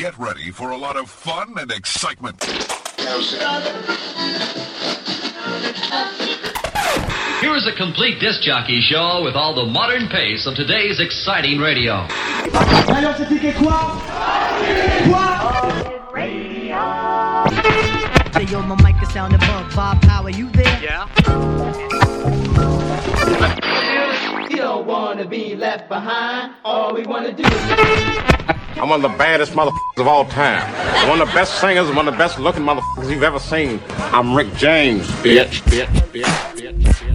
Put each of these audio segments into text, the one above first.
Get ready for a lot of fun and excitement. Here's a complete disc jockey show with all the modern pace of today's exciting radio. Radio. Say, yo, my mic is sounding above. Bob, how are you there? Yeah. We don't want to be left behind. All we want to do is... I'm one of the baddest motherfuckers of all time. I'm one of the best singers, one of the best looking motherfuckers you've ever seen. I'm Rick James, bitch, bitch, bitch, bitch. bitch.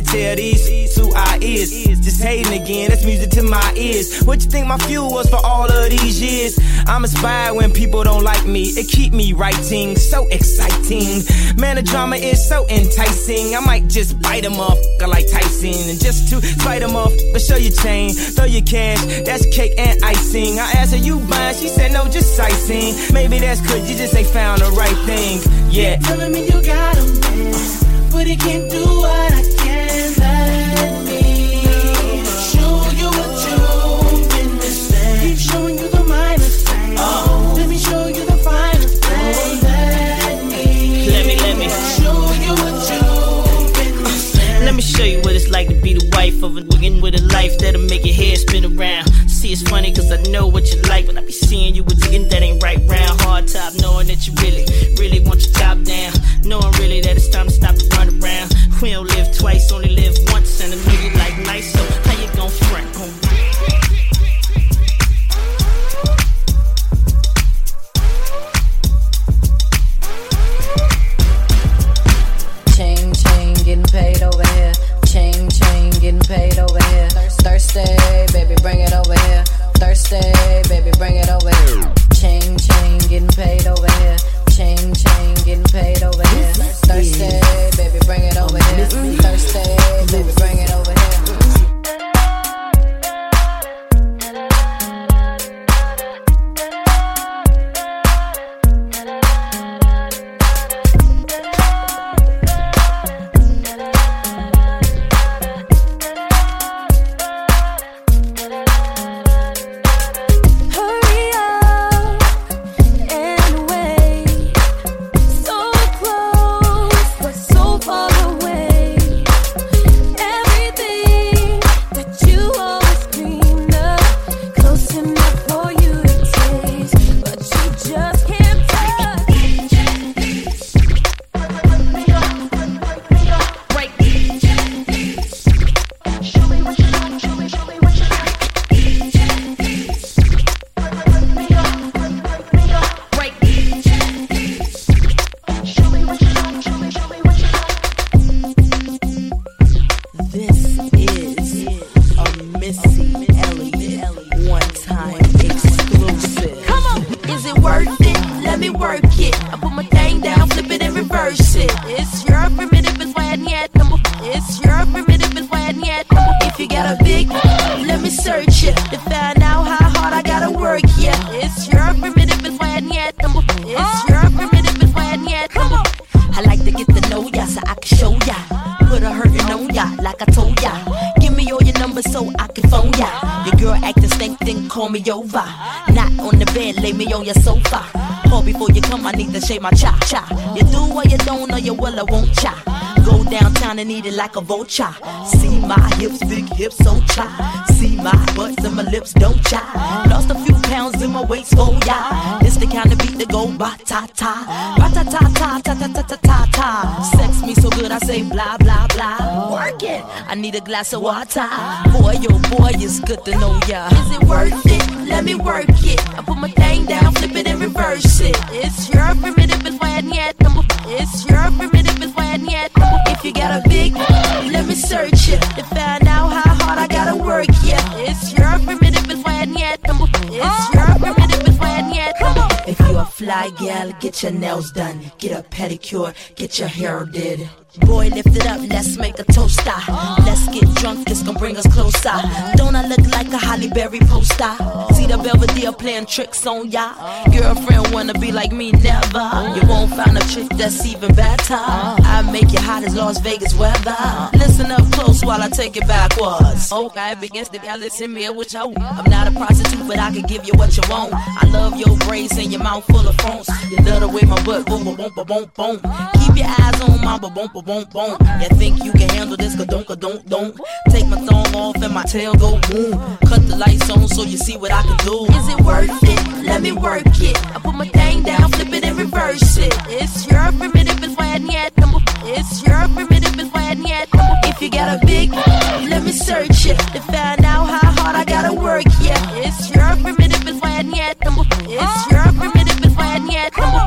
to tell these to our ears. Just hating again, that's music to my ears. What you think my fuel was for all of these years? I'm inspired when people don't like me. It keep me writing, so exciting. Man, the drama is so enticing. I might just bite a motherfucker like Tyson. And just to spite a motherfucker, show your chain, throw your cash, that's cake and icing. I asked her, you buying? She said, no, just icing." Maybe that's cause you just ain't found the right thing. Yeah. You're telling me you got a man, but he can't do what I can. life of a nigga with a life that'll make your head spin around. See, it's funny cause I know what you like, when I be seeing I shave my cha cha. You do what you don't, or you will or won't cha. Go downtown and eat it like a vulture. See my hips, big hips, so cha. See my butts and my lips, don't cha. Lost a few pounds in my waist, oh yeah. This the kind of beat that go ba ta ta, ba ta ta ta ta ta ta ta ta ta. Sex me so good, I say blah blah blah. It. I need a glass of water. Boy, oh boy, it's good to know ya. Is it worth it? Let me work it. I put my thing down, flip it and reverse it. It's your primitive, it's why I need number. It's your primitive, it's why I need number. If you got a big, let me search it to find out how hard I gotta work. Yeah, it's your primitive, is why I need number. It's your primitive, is why I need. If you a fly gal, get your nails done, get a pedicure, get your hair did. Boy, lift it up, let's make a toaster. Let's get drunk, this gon' bring us closer. Don't I look like a Halle Berry poster? See the Belvedere playing tricks on ya. Girlfriend wanna be like me, never. You won't find a trick that's even better. I make you hot as Las Vegas weather. Listen up close while I take it backwards. Okay, begins to y'all listen me what you I'm not a prostitute, but I can give you what you want. I love your braids and your mouth full of phones. You love the way my butt boom, boom, boom, boom, boom, your eyes on my boom, boom, boom, boom. You think you can handle this? Ka don't, ka don't, don't. Take my thumb off and my tail go boom. Cut the lights on so you see what I can do. Is it worth it? Let me work it. I put my thing down, flip it and reverse it. It's your primitive, is why I need number. It's your primitive, is why I need number. If you got a big, let me search it to find out how hard I gotta work. Yeah, it's your primitive, is why I need number. It's your primitive, is why I need number.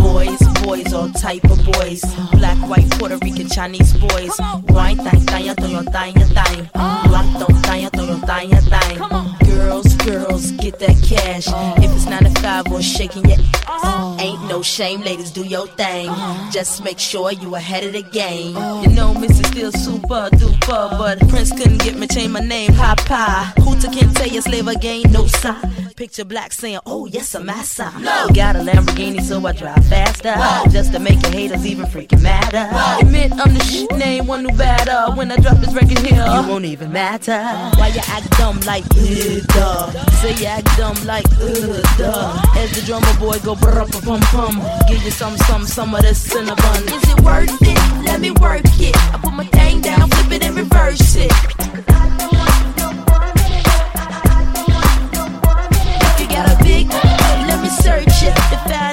Boys, boys, all type of boys. Black, white, Puerto Rican, Chinese boys. White, thang, thang, thang, thang, thang. Black, thang, thang, thang, thang. Girls, girls, get that cash. If it's 9 to 5 or shaking your ass, ain't no shame, ladies, do your thing. Just make sure you ahead of the game. You know, Missy still super duper, but Prince couldn't get me, change my name, Papa. Hooter can't tell you slave again, no sign. Picture black saying, oh, yes, I'm massa. No. Got a Lamborghini, so I drive faster. Just to make your haters even freaking madder. Admit I'm the shit name, one new batter. When I drop this record here, you won't even matter. Why you act dumb like, uh, duh. Say you act dumb like, uh, duh. As the drummer boy go brr pum pum. Give you some, some, some of this cinnamon. Is it worth it? Let me work it. I put my thing down, flip it and reverse it. Let me search it. The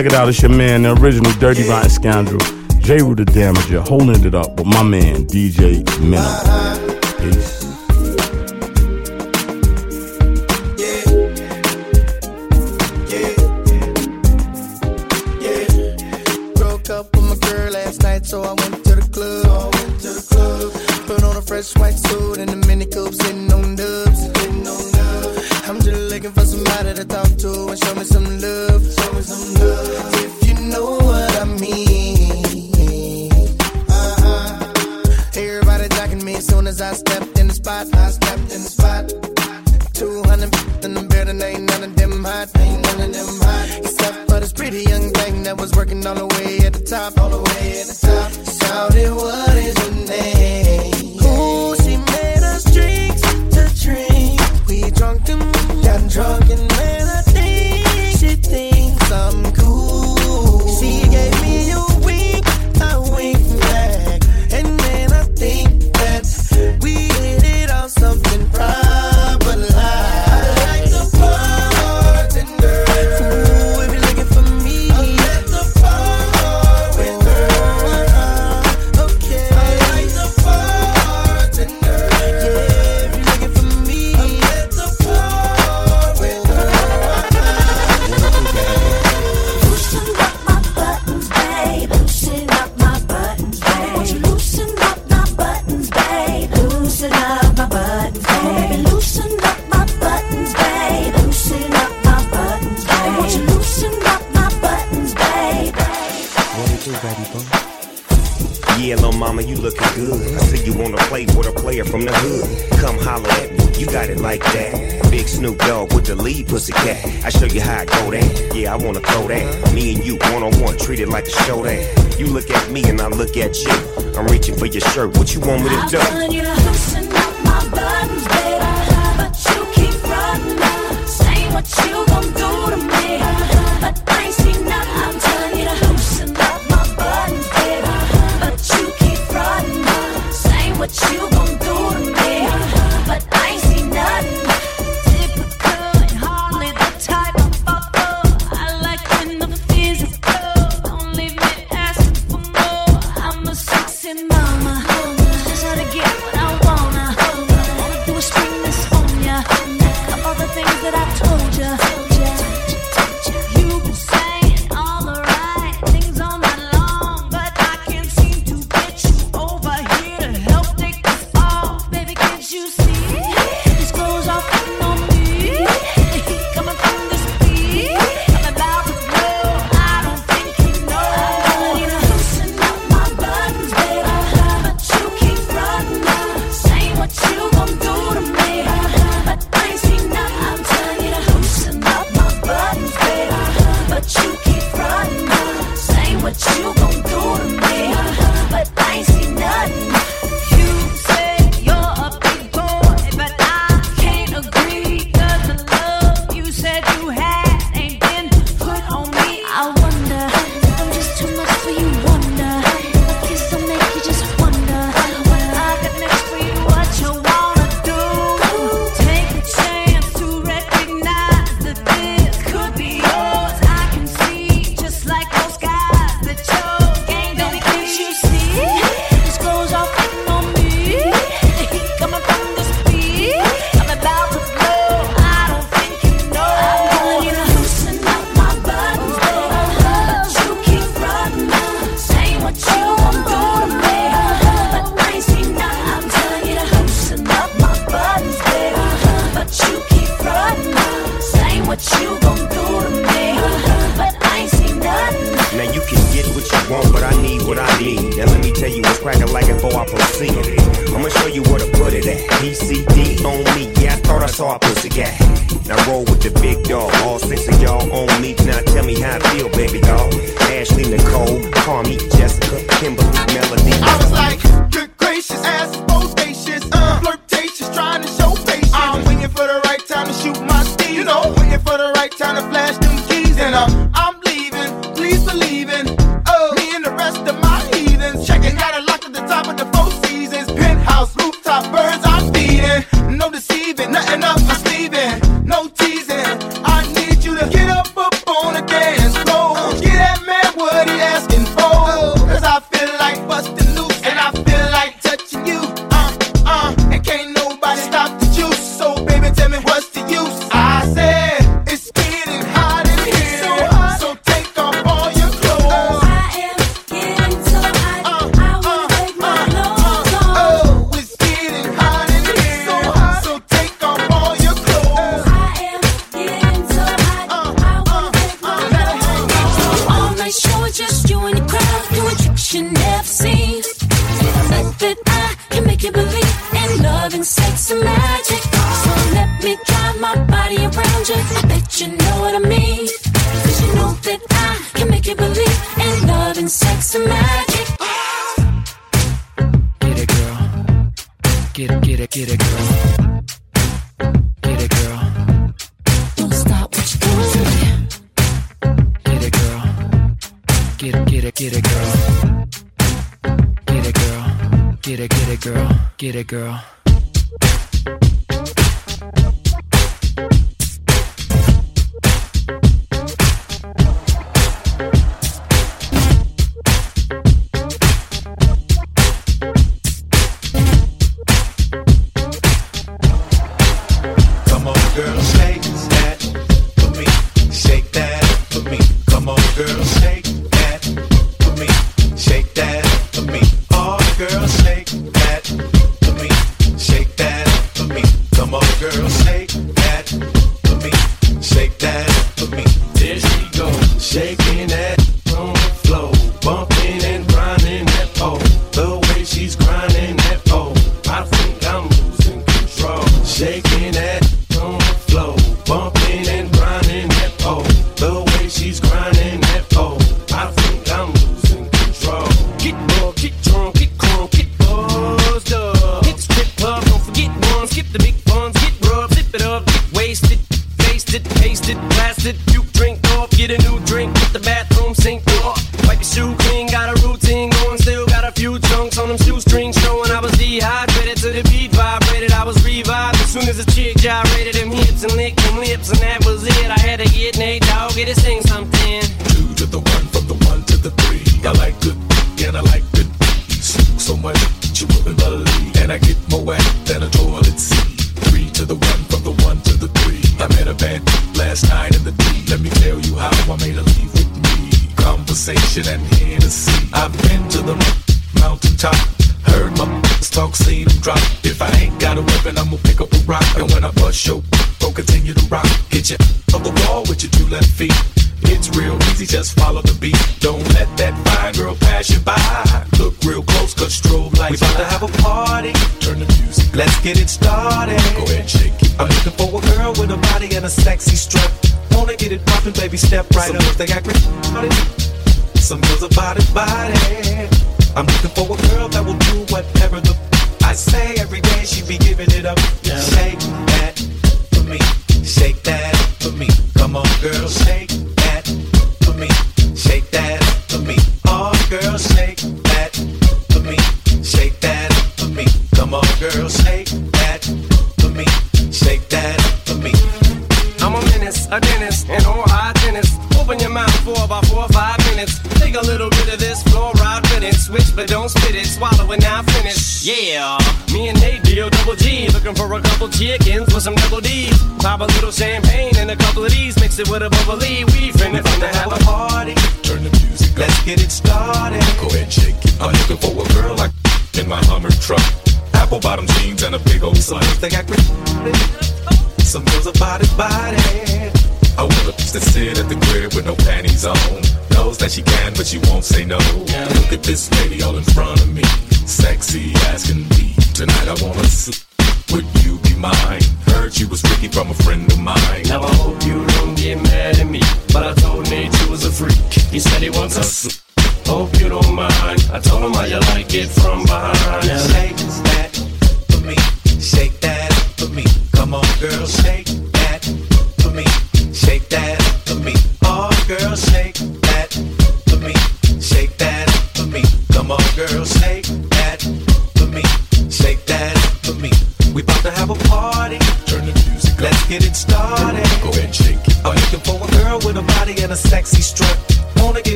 Check it out, it's your man, the original Dirty Rotten Scoundrel. J. Rue the Damager, holding it up with my man, DJ Minimal. Peace.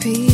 Peace,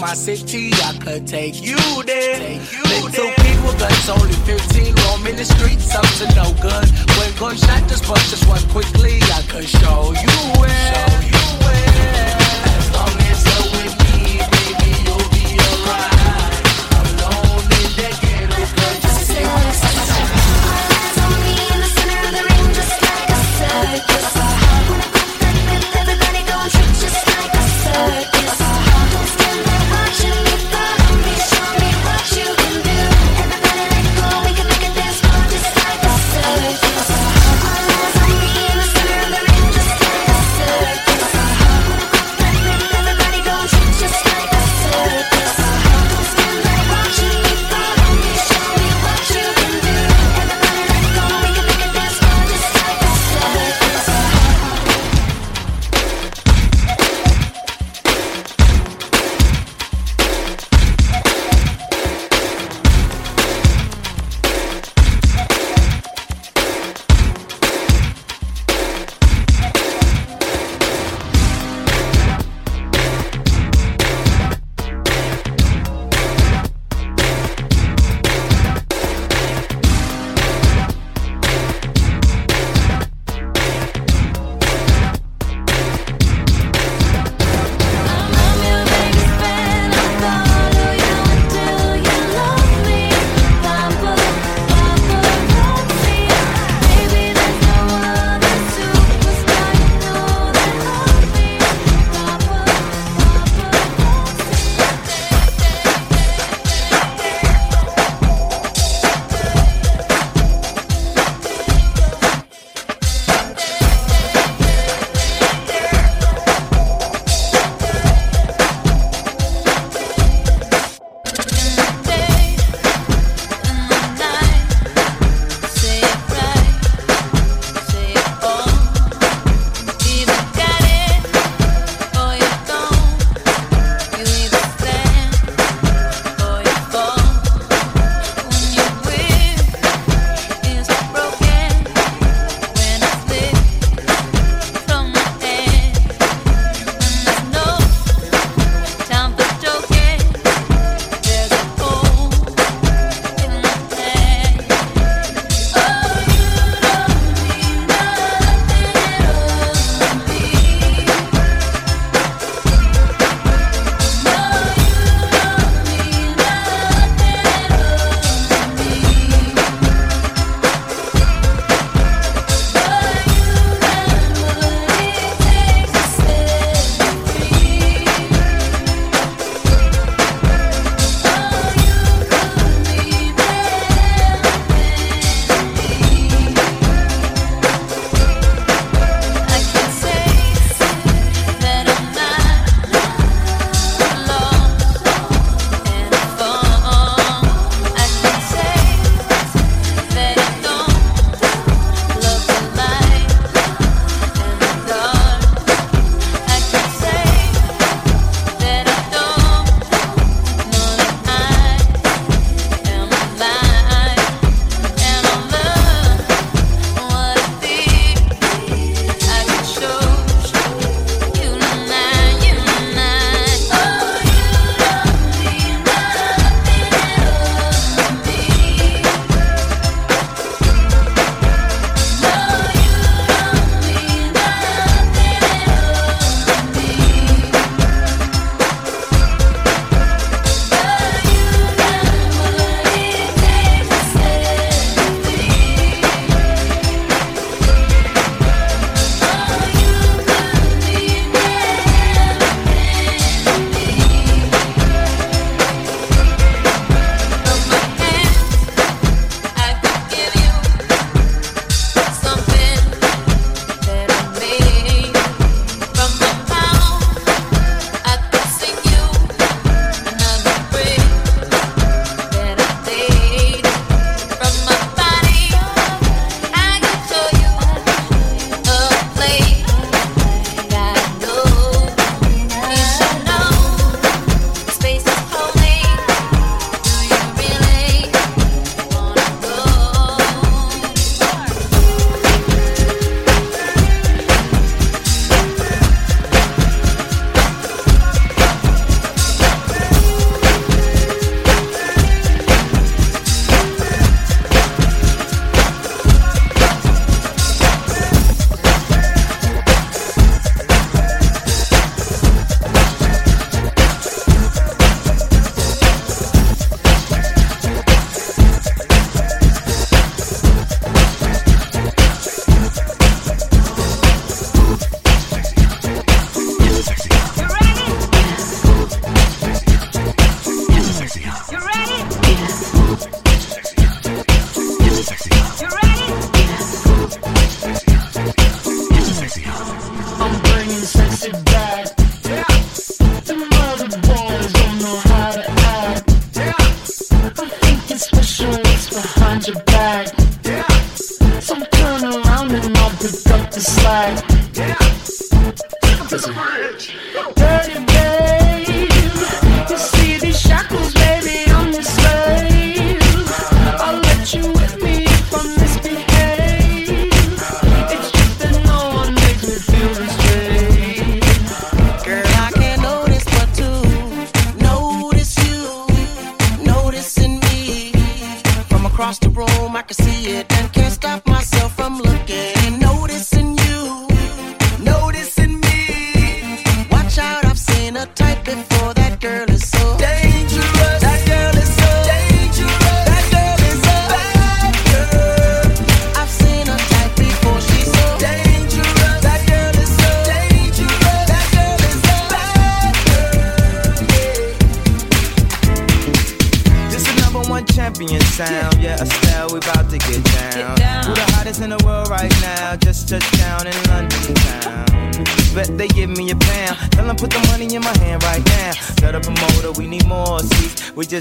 my city. I could take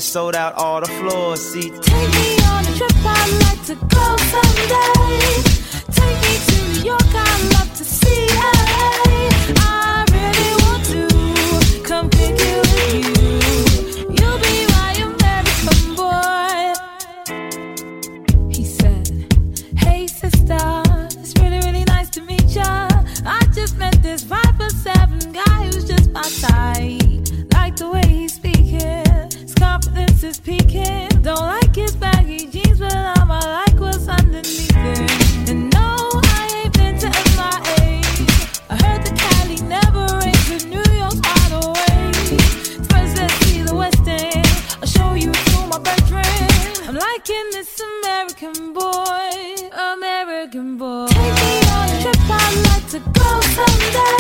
sold out. that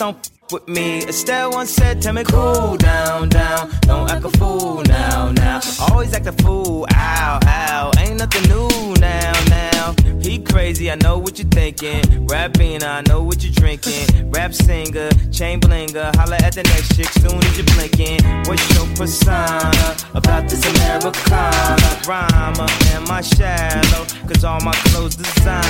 don't with me. Estelle once said, tell me cool down, down. Don't act a fool now, now. Always act a fool, ow, ow. Ain't nothing new now, now. He crazy, I know what you're thinking. Rapping, I know what you're drinking. Rap singer, chain blinger. Holla at the next chick soon as you're blinking. What's your persona about this Americana? Rhymer, am I shallow? Cause all my clothes design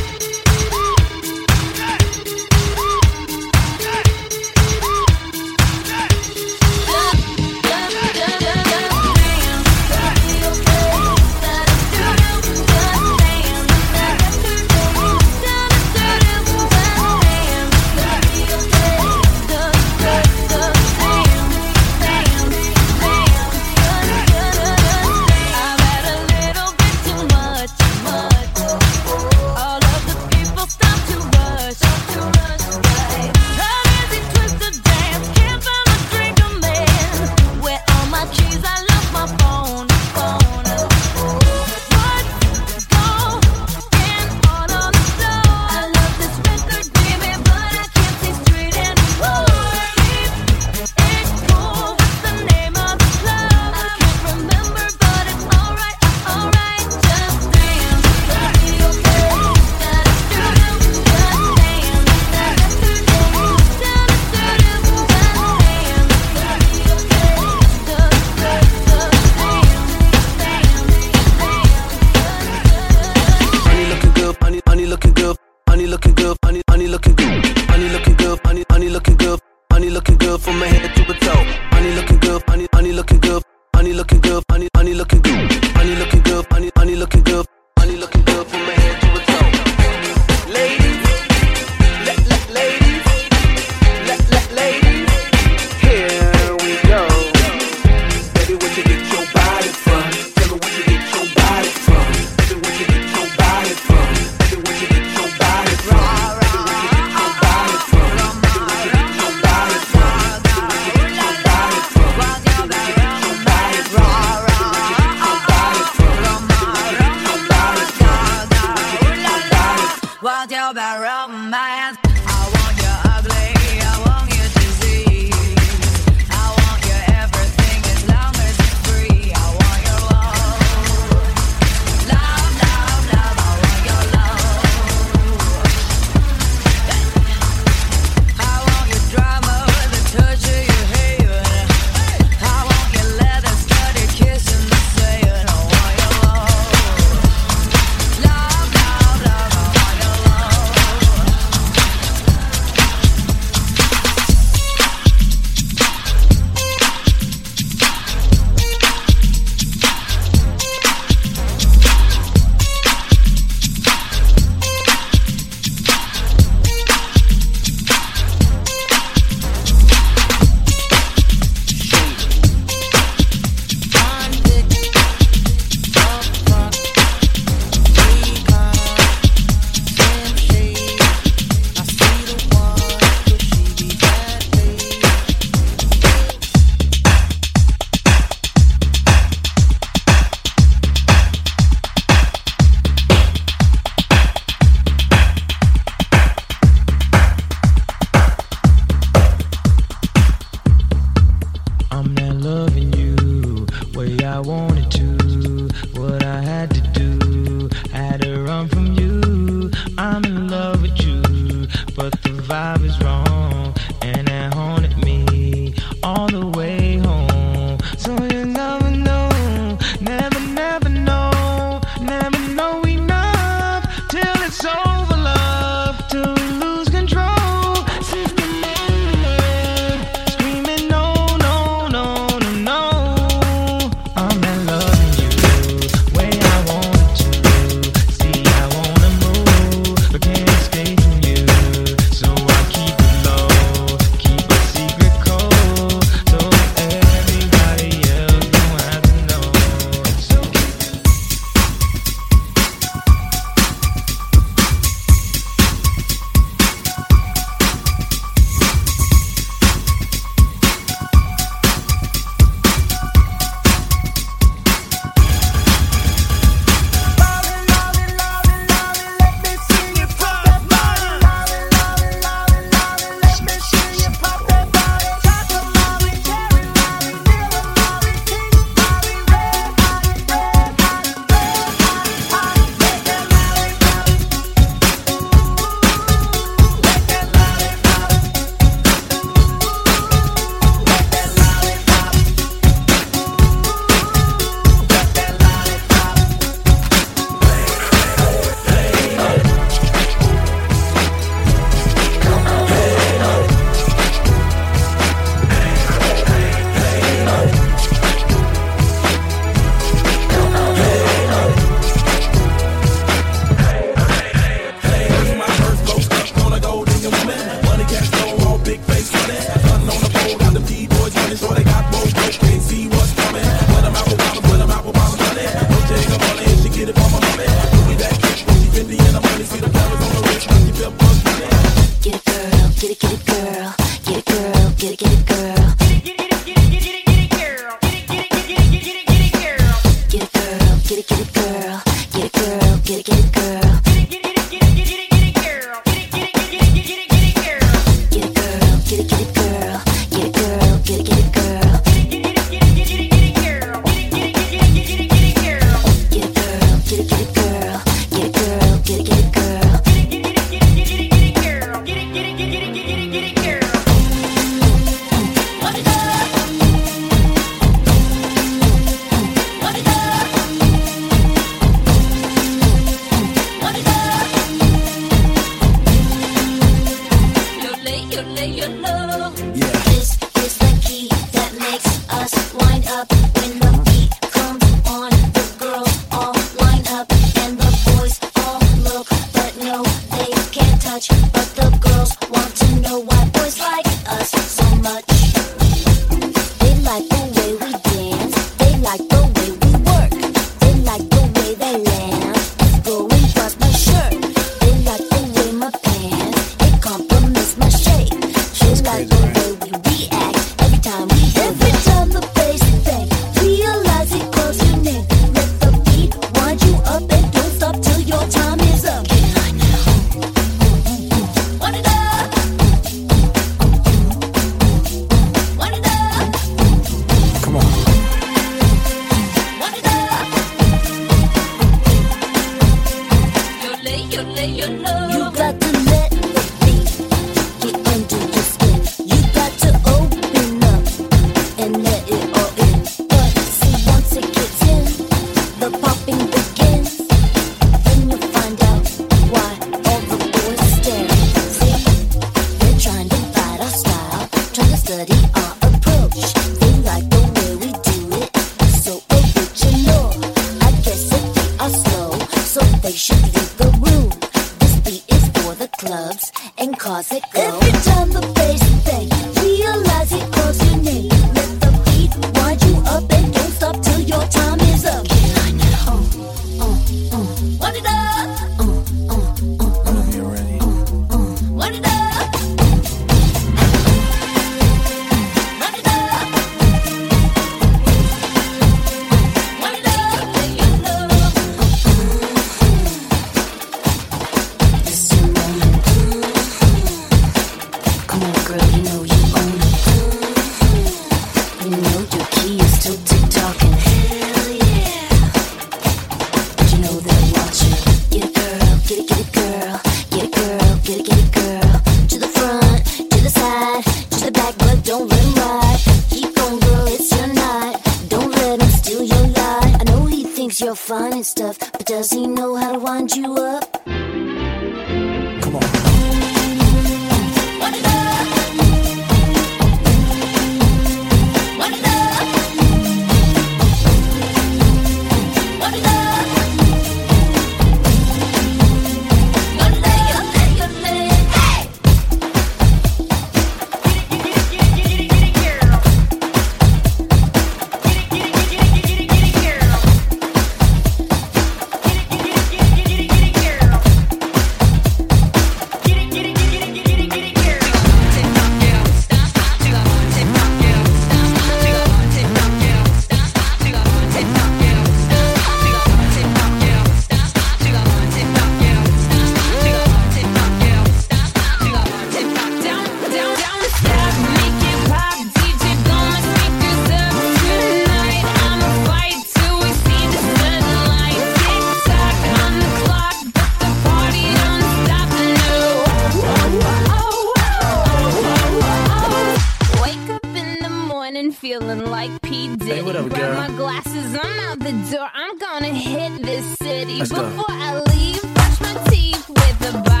out the door, I'm gonna hit this city. Before. I leave, brush my teeth with a bottle.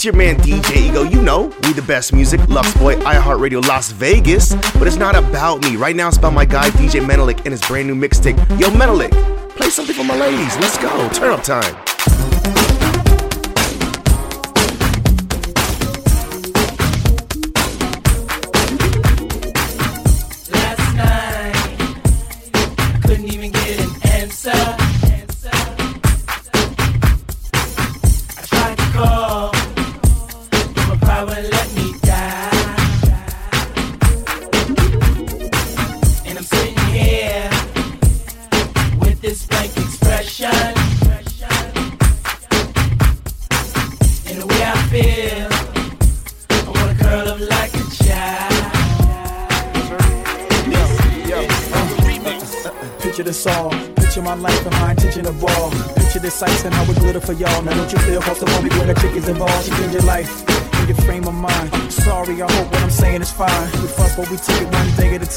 It's your man DJ Ego. You know, we the best music, Love's Boy, iHeartRadio, Las Vegas. But it's not about me. Right now, it's about my guy DJ Menelik and his brand new mixtape. Yo, Menelik, play something for my ladies. Let's go. Turn up time.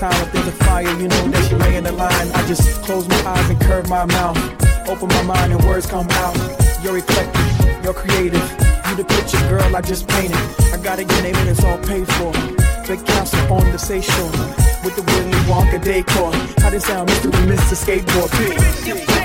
time if there's a fire, you know that you lay in the line. I just close my eyes and curve my mouth. Open my mind and words come out. You're eclectic, you're creative. You the picture, girl, I just painted. I gotta get name and it's all paid for. Big council on the seashore. With the Willy Wonka decor. How does sound, Mr. Mr. Skateboard? Big.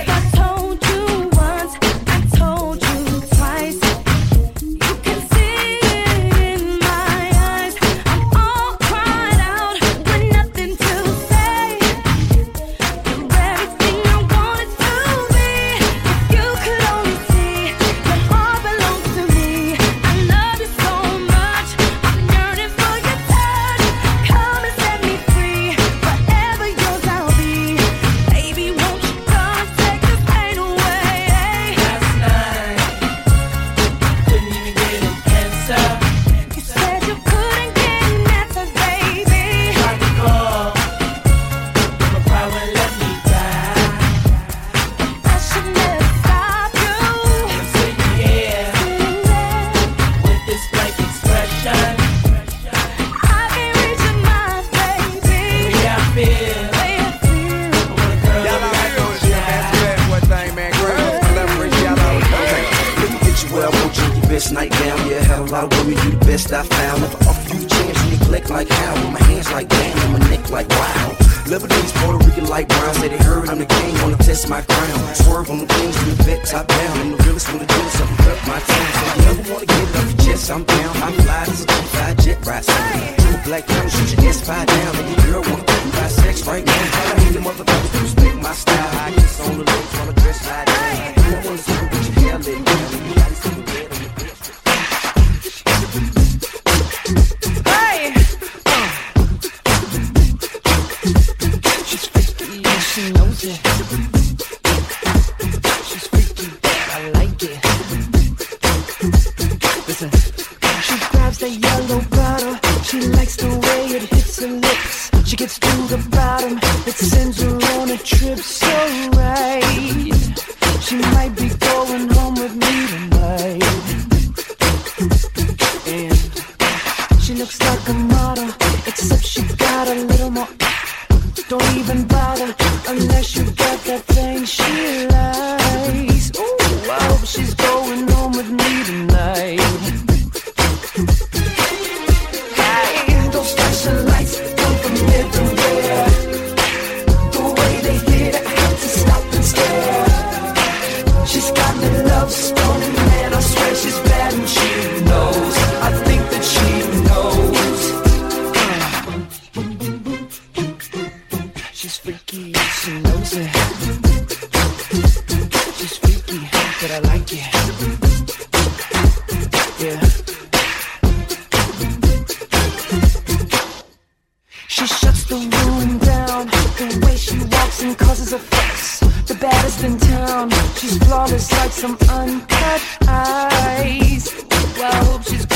causes effects. The baddest in town, she's flawless like some uncut ice. I hope she's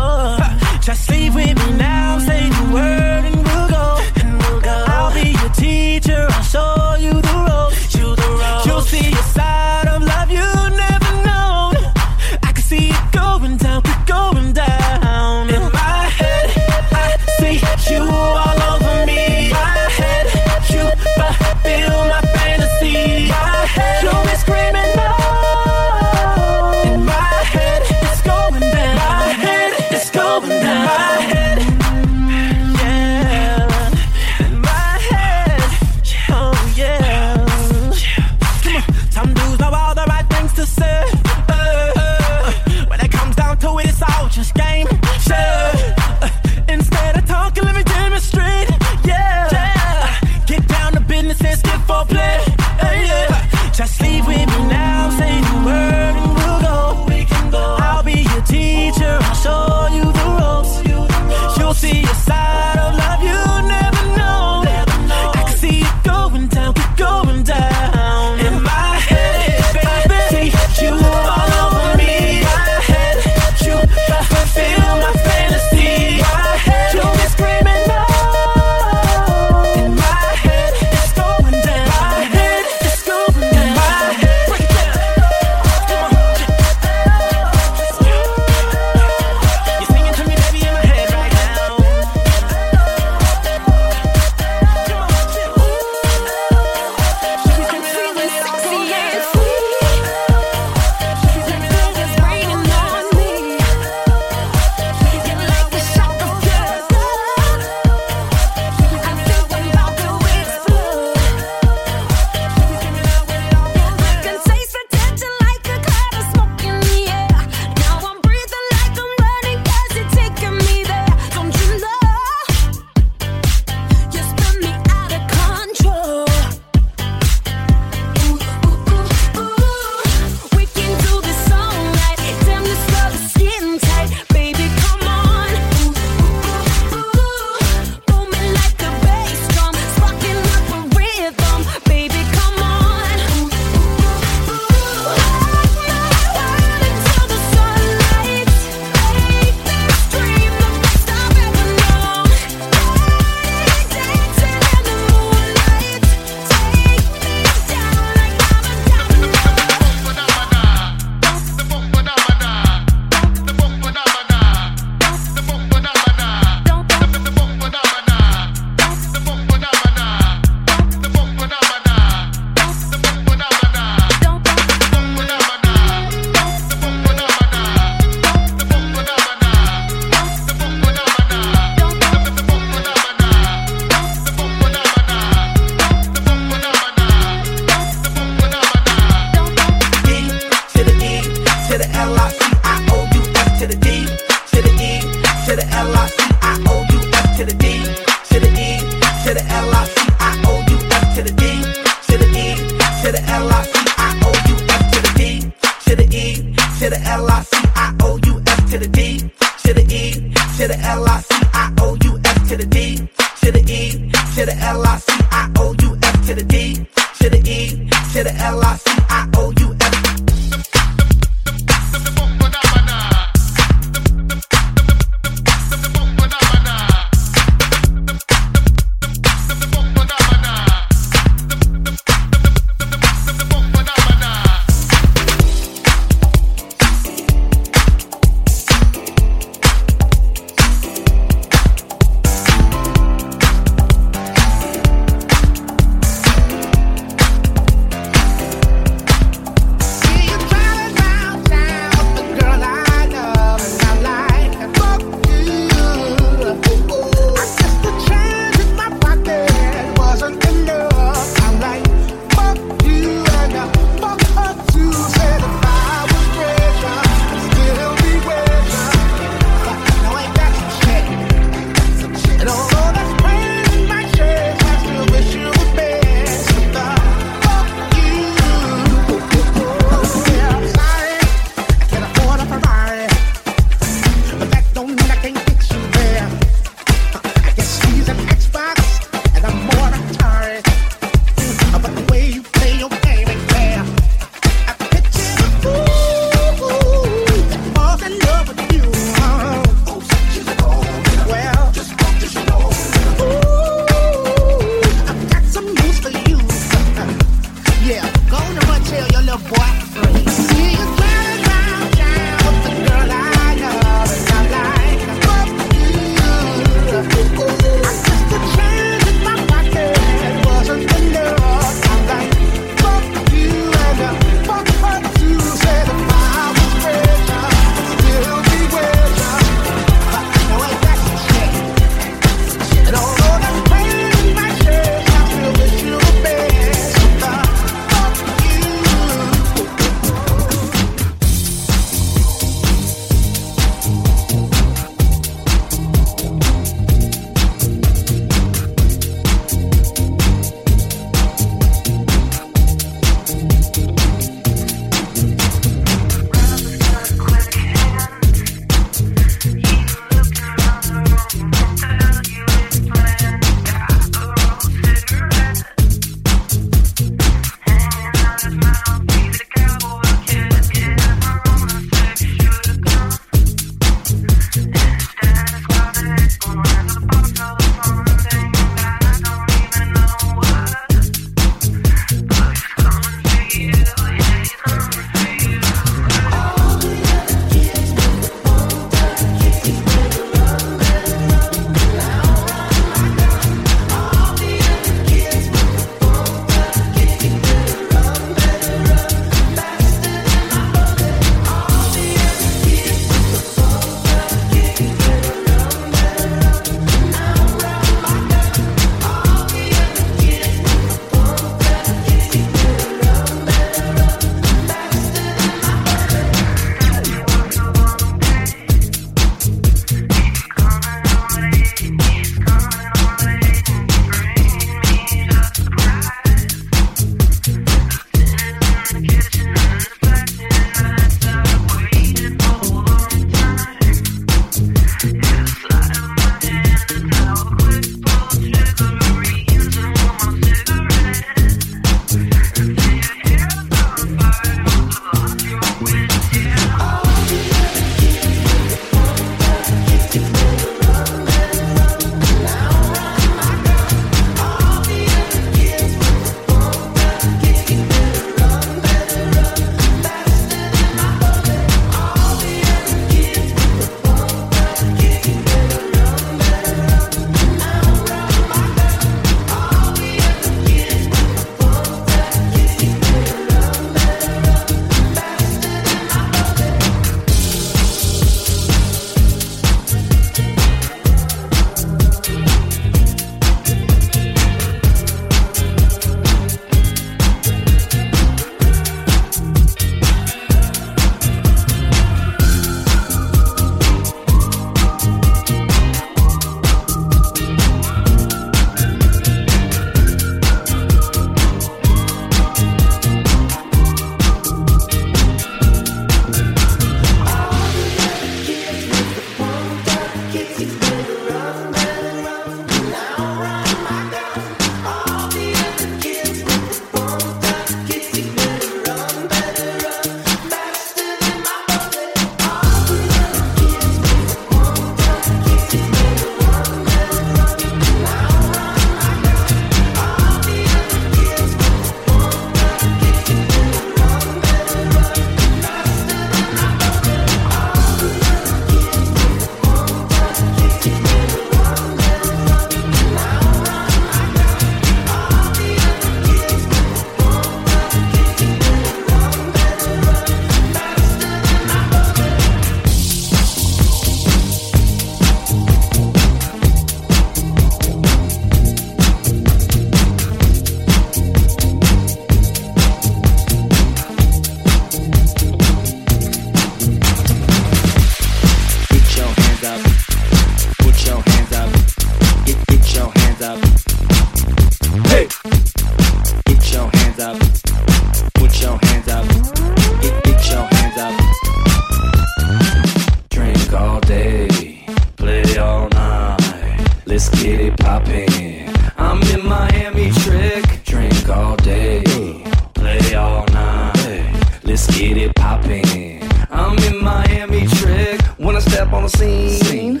on the scene,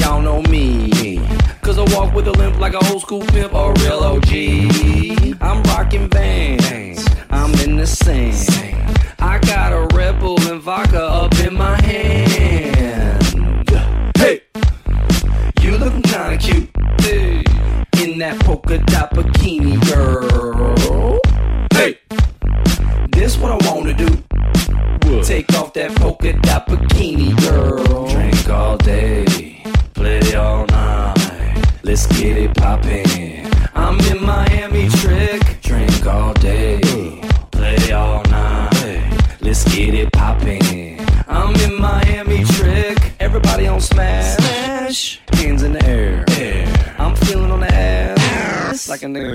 y'all know me. Cause I walk with a limp like a old school pimp or a real OG. I'm rocking vans. I'm in the sand. I got a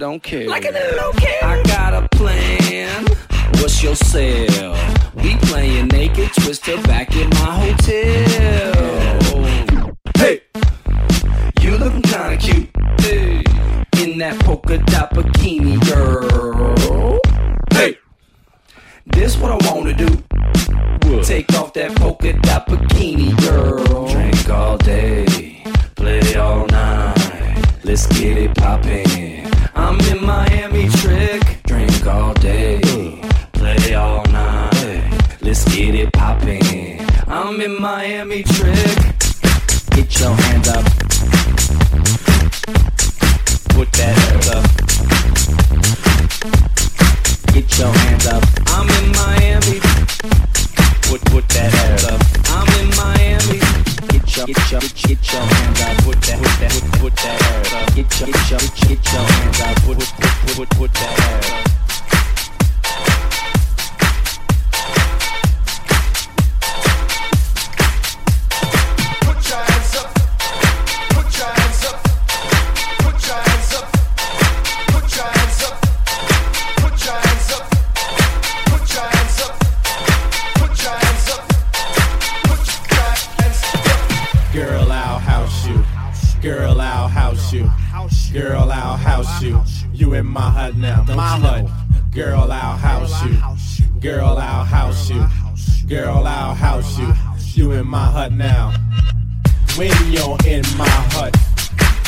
don't care. Like a nigga don't care. I got a plan. What's your sale? We playing naked twister back in my hotel. Hey, you looking kinda cute. Hey, in that polka dot bikini, girl. Hey, this what I wanna do. Take off that polka dot bikini, girl. Drink all day, play all night. Let's get it poppin'. I'm in Miami trick. Drink all day, play all night. Let's get it poppin'. I'm in Miami trick. Get your hands up. Put that hands up. Get your hands up. I'm in Miami. Put put that hands up. I'm. Get your get your get your hands up. Put that put that put, put that up. Get your get your get your hands up. Put put put put, put that you. In my hut now, my hut. Girl, I'll house you. Girl, I'll house you. Girl, I'll house you. You in my hut now. When you're in my hut,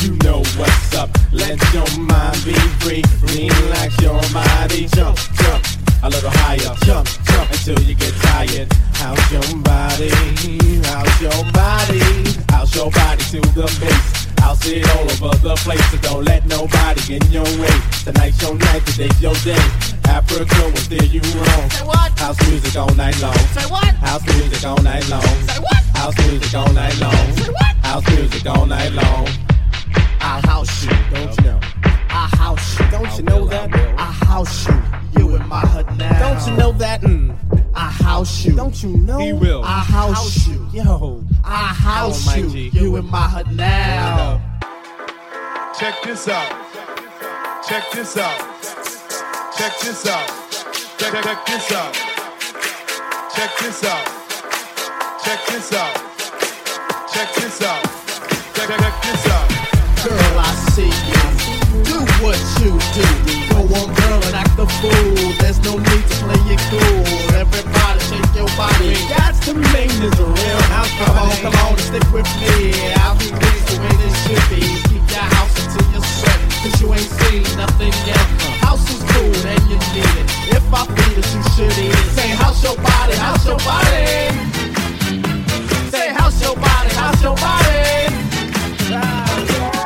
you know what's up. Let your mind be free. Relax your body. Jump, jump a little higher. Jump, jump until you get tired. House your body? House your body? How's your body to the bass? I'll sit all over the place, so don't let nobody in your way. Tonight's your night, today's your day. Africa will steer you wrong. Say what? House music all night long. Say what? House music all night long. Say what? House music all night long. Say what? House music all night long. I'll house you, don't you know? I house you, don't you know that? I house you, you in my hut now. Don't you know that? Mm. I house you, don't you know? He will. I house, you, yo. I house Oh, my you, G. you in my hut now. Check this out. Check this out. Check this out. Check, check this out. Check this out. Check this out. Check this out. check this out. Girl, I see you. Do what you do. Go on, girl, and act the fool. There's no need to play it cool. Everybody shake your body. That's the main is a real house. Come on, come on, and stick with me. I'll be this the way this should be. Keep your house until you're sweat. Cause you ain't seen nothing yet. House is cool and you need it. If I feed it, you should eat it. Say, house your body, house your body. Say, house your body, house your body.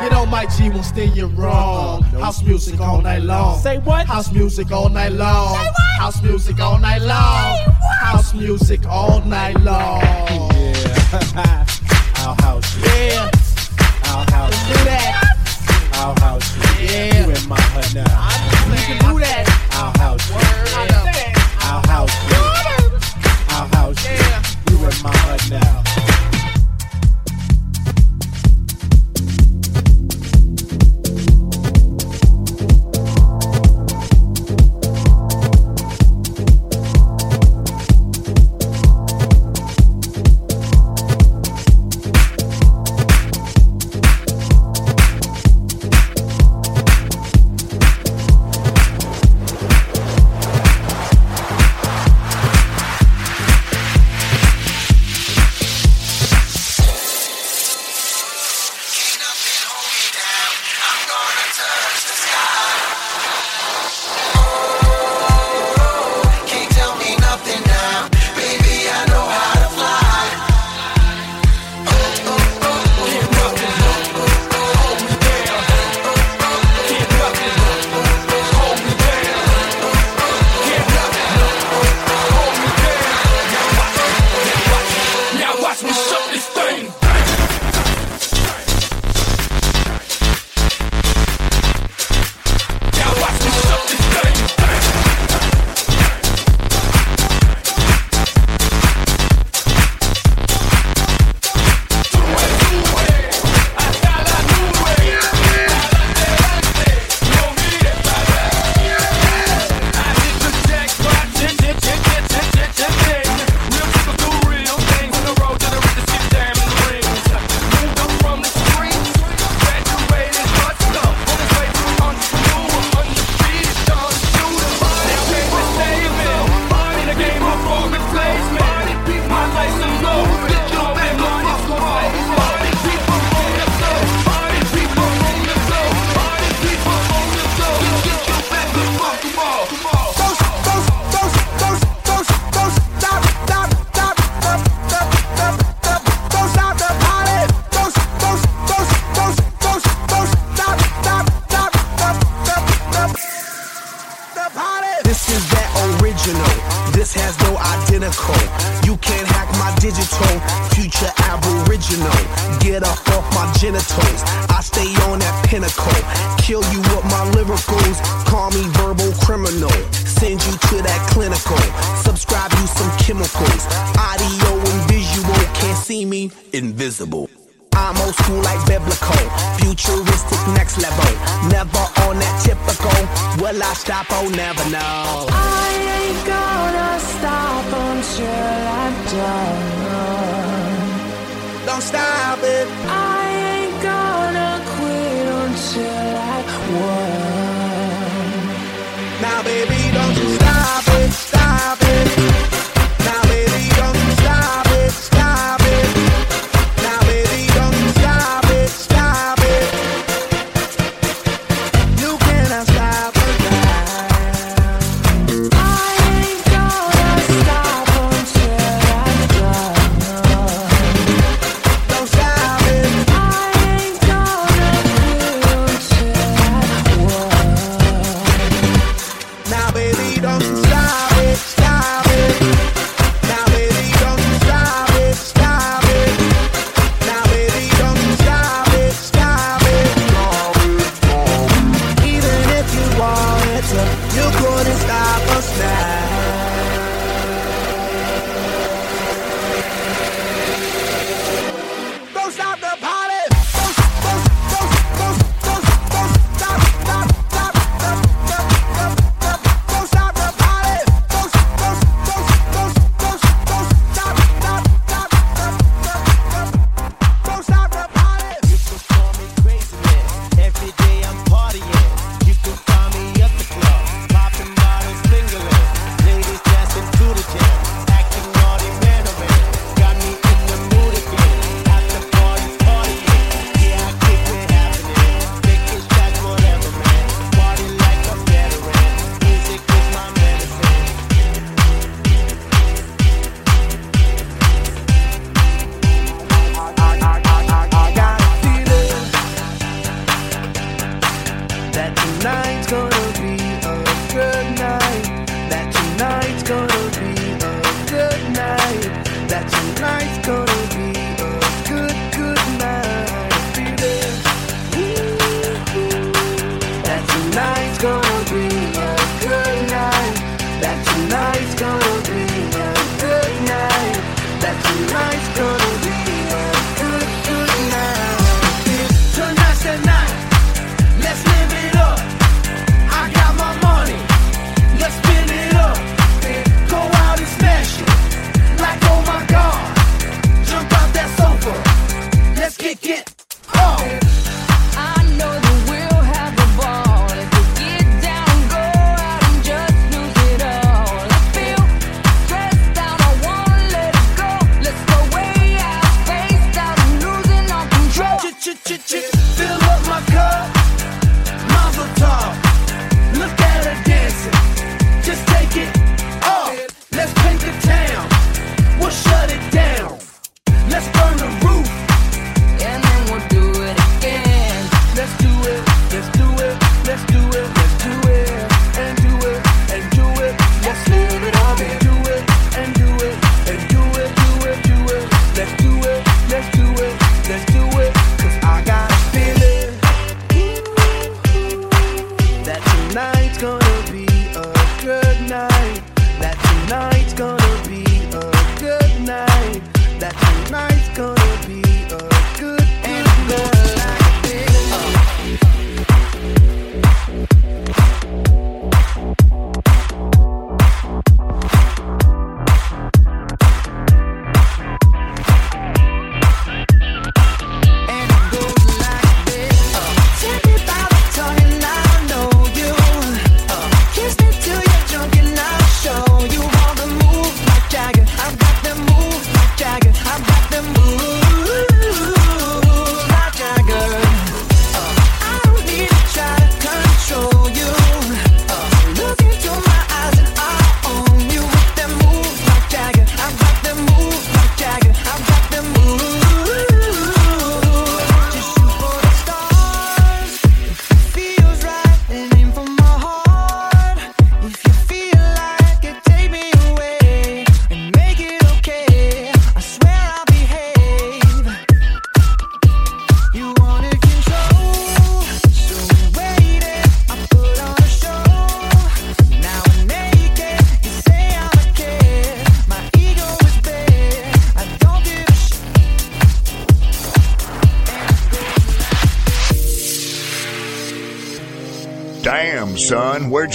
You know my G won't steer you wrong. House music all night long. Say what? House music all night long. Say what? House music all night long. House music all night long. Yeah. I'll house. Yeah. I'll house Let's you. do that. I'll house you. Yeah. You in my hood now. We can do that. I'll house you. I'll house you. I'll house you. You in my hood now.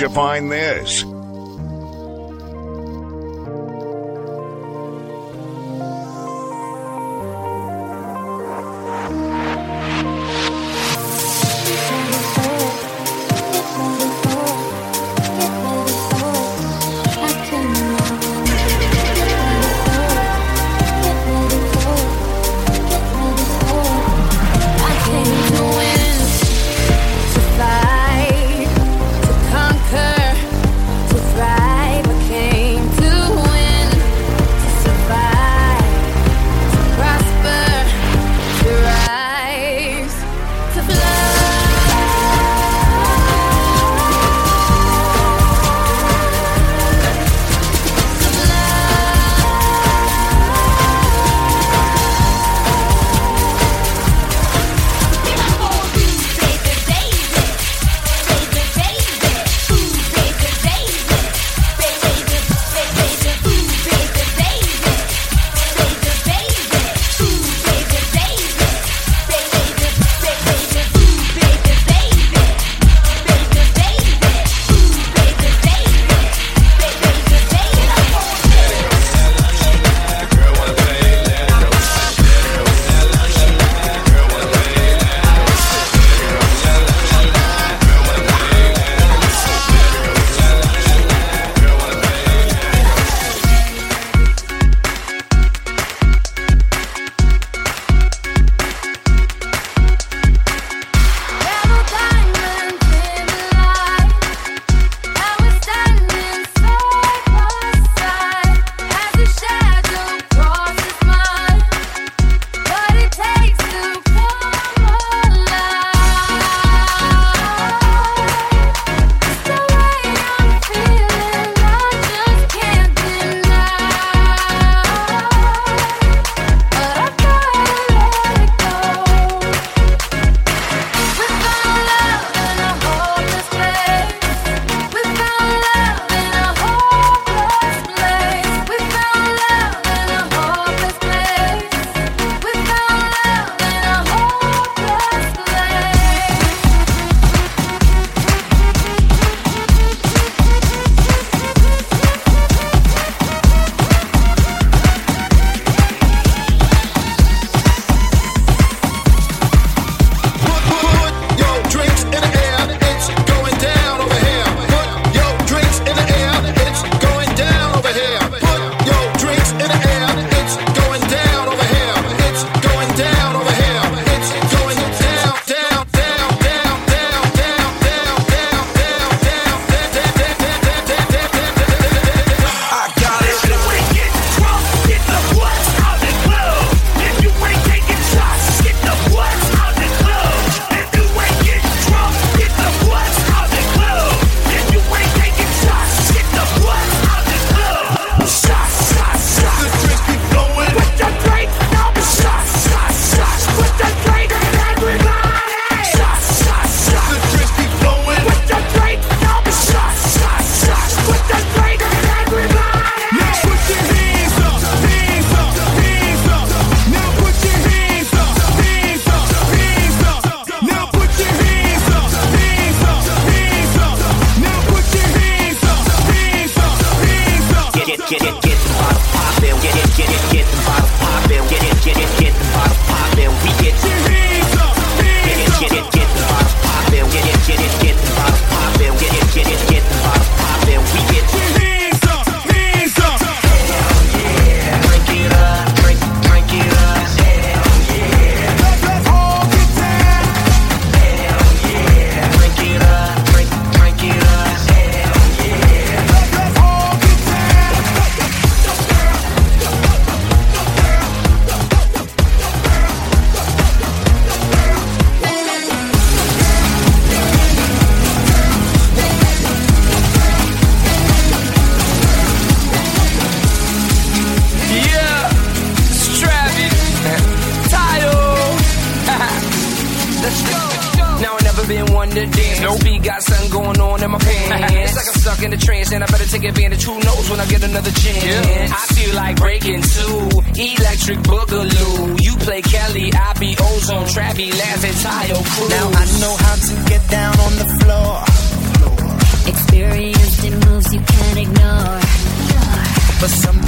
You find this?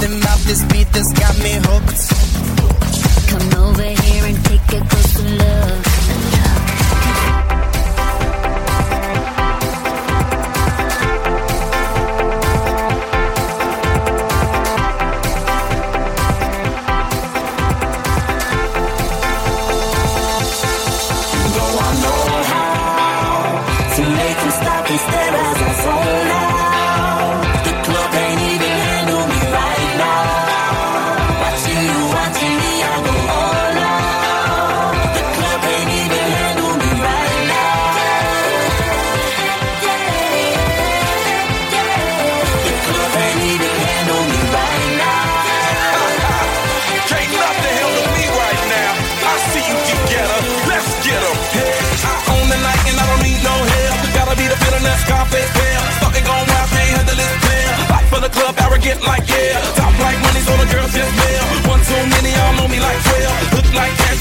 something about this beat that's got me hooked. Come over here and take a closer look. like yeah. Top like money's on a girls' just mail. One too many, all know me like well. Look like cash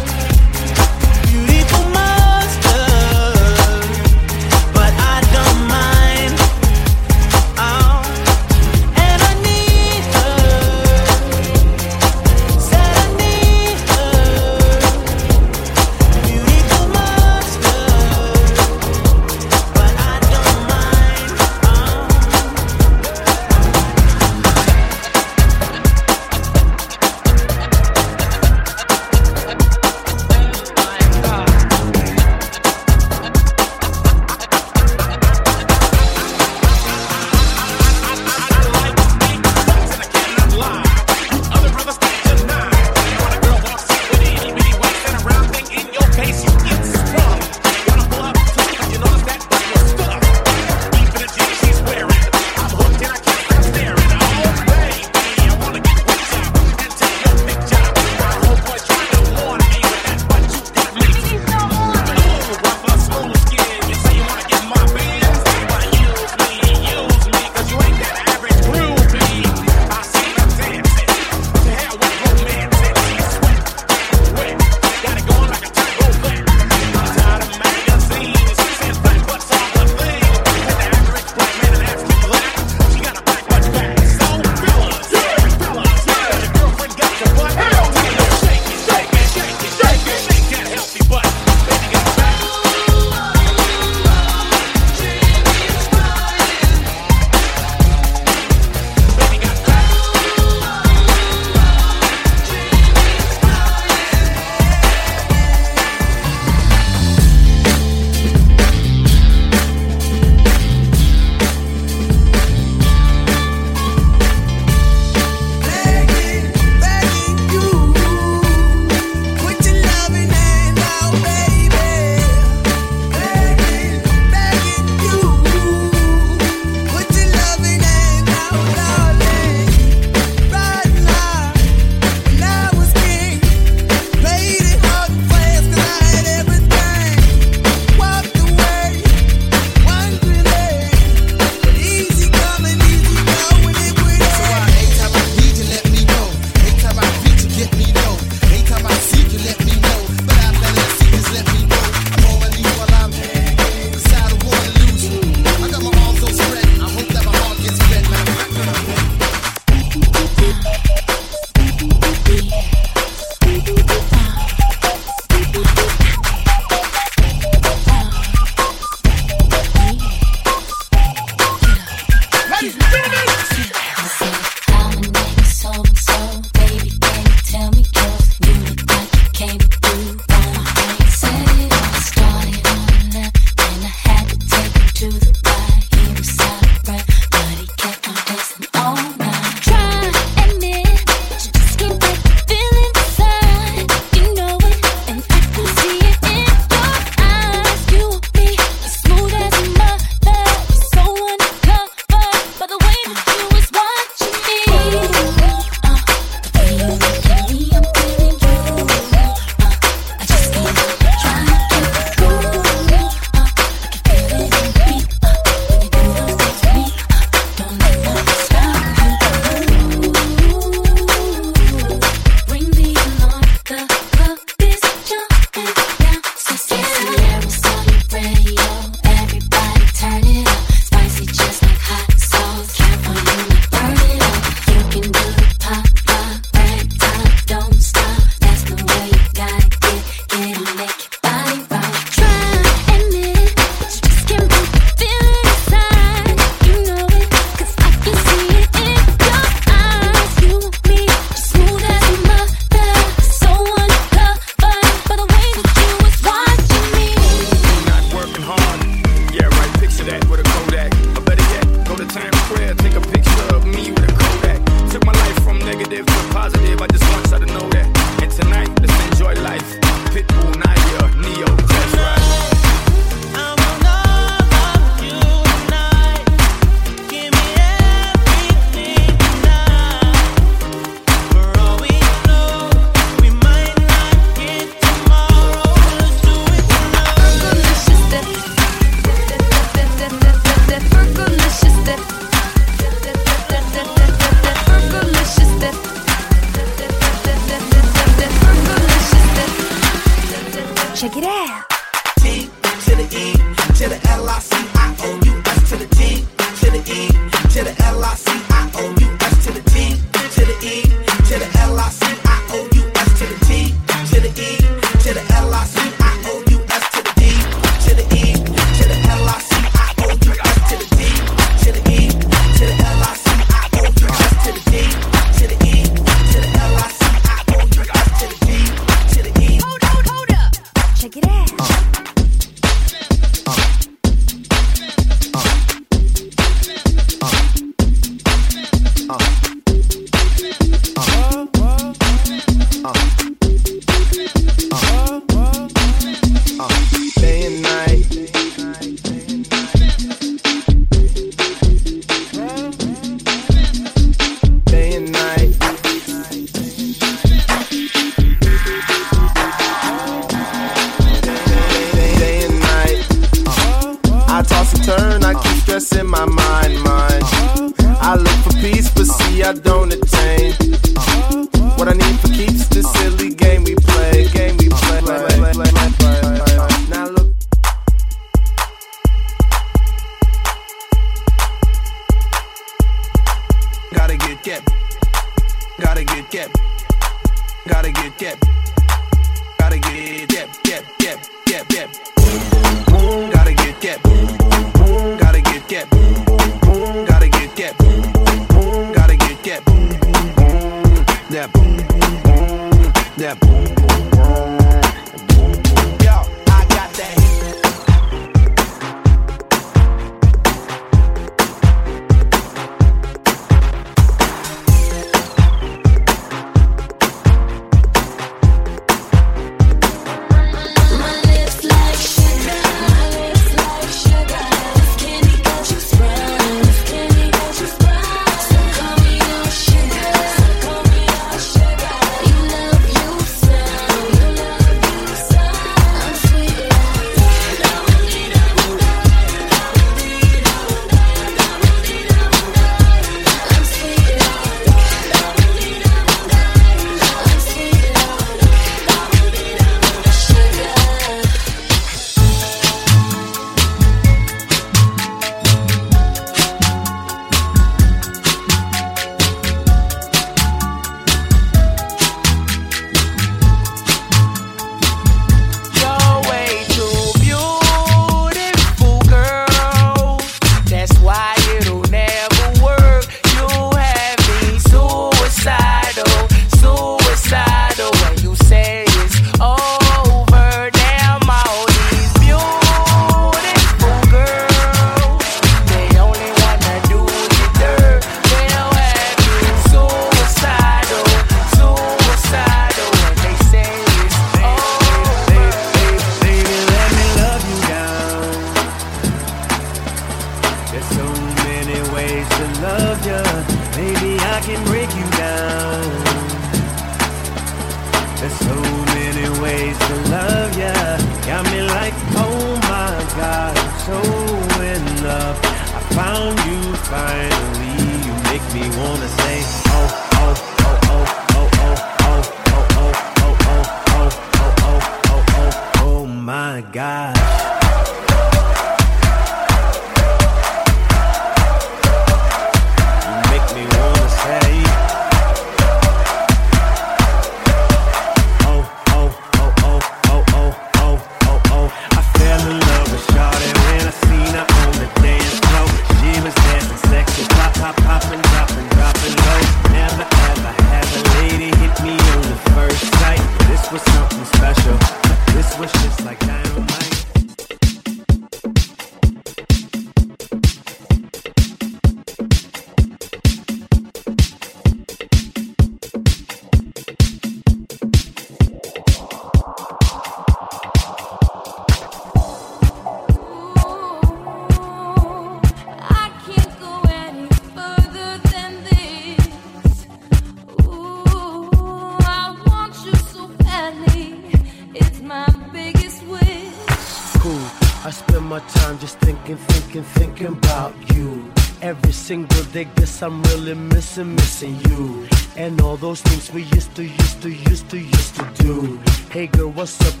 missing you and all those things we used to, used to, used to, used to do. Hey girl, what's up?